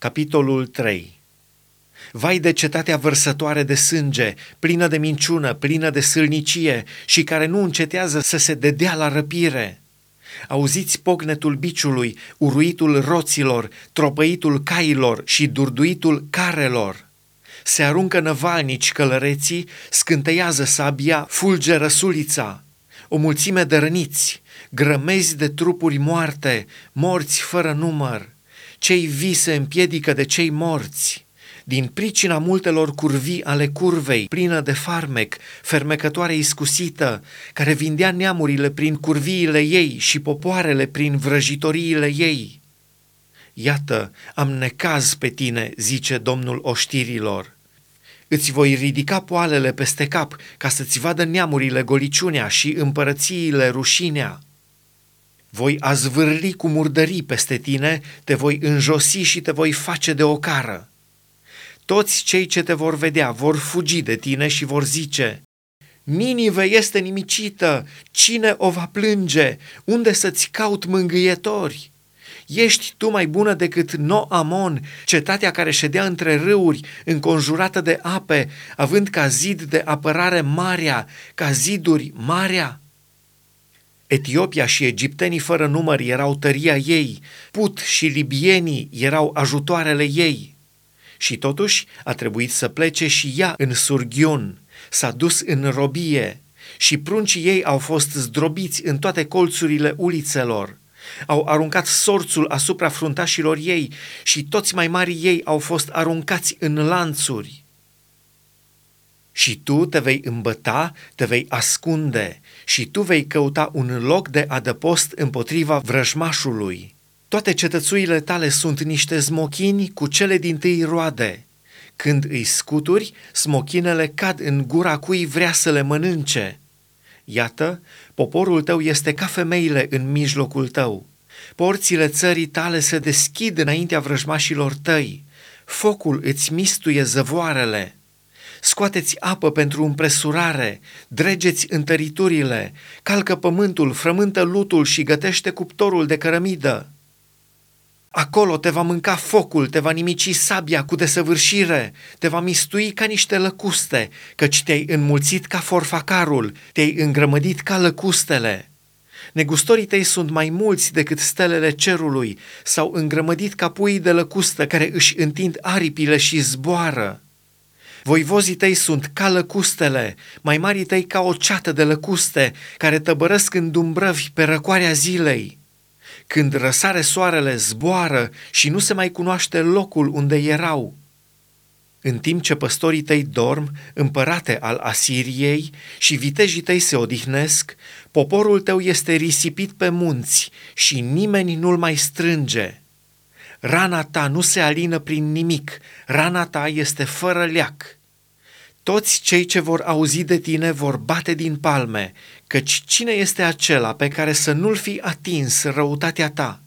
Capitolul 3 Vai de cetatea vărsătoare de sânge, plină de minciună, plină de sâlnicie și care nu încetează să se dedea la răpire. Auziți pognetul biciului, uruitul roților, tropăitul cailor și durduitul carelor. Se aruncă năvalnici călăreții, scânteiază sabia, fulge răsulița. O mulțime de răniți, grămezi de trupuri moarte, morți fără număr. Cei vii se împiedică de cei morți din pricina multelor curvii ale curvei, plină de farmec, fermecătoare iscusită, care vindea neamurile prin curviile ei și popoarele prin vrăjitoriile ei. Iată, am necaz pe tine, zice Domnul oștirilor. Îți voi ridica poalele peste cap ca să-ți vadă neamurile goliciunea și împărățiile rușinea. Voi azvârli cu murdării peste tine, te voi înjosi și te voi face de ocară. Toți cei ce te vor vedea vor fugi de tine și vor zice, Ninive este nimicită, cine o va plânge? Unde să-ți caut mângâietori? Ești tu mai bună decât Noamon, cetatea care ședea între râuri, înconjurată de ape, având ca zid de apărare marea, ca ziduri marea? Etiopia și egiptenii fără număr erau tăria ei, Put și libienii erau ajutoarele ei. Și totuși a trebuit să plece și ea în Surghiun, s-a dus în robie și pruncii ei au fost zdrobiți în toate colțurile ulițelor. Au aruncat sorțul asupra fruntașilor ei și toți mai mari ei au fost aruncați în lanțuri. Și tu te vei îmbăta, te vei ascunde și tu vei căuta un loc de adăpost împotriva vrăjmașului toate cetățuile tale sunt niște smochini cu cele din tâi roade. Când îi scuturi, smochinele cad în gura cui vrea să le mănânce. Iată, poporul tău este ca femeile în mijlocul tău. Porțile țării tale se deschid înaintea vrăjmașilor tăi. Focul îți mistuie zăvoarele. Scoateți apă pentru împresurare, dregeți întăriturile, calcă pământul, frământă lutul și gătește cuptorul de cărămidă. Acolo te va mânca focul, te va nimici sabia cu desăvârșire, te va mistui ca niște lăcuste, căci te-ai înmulțit ca forfacarul, te-ai îngrămădit ca lăcustele. Negustorii tăi sunt mai mulți decât stelele cerului, s-au îngrămădit ca puii de lăcustă care își întind aripile și zboară. Voivozii tăi sunt ca lăcustele, mai marii tăi ca o ceată de lăcuste, care tăbărăsc în dumbrăvi pe răcoarea zilei. Când răsare soarele, zboară și nu se mai cunoaște locul unde erau. În timp ce păstorii tăi dorm, împărate al Asiriei, și vitejii tăi se odihnesc, poporul tău este risipit pe munți și nimeni nu-l mai strânge. Rana ta nu se alină prin nimic, rana ta este fără leac. Toți cei ce vor auzi de tine vor bate din palme, căci cine este acela pe care să nu-l fi atins răutatea ta?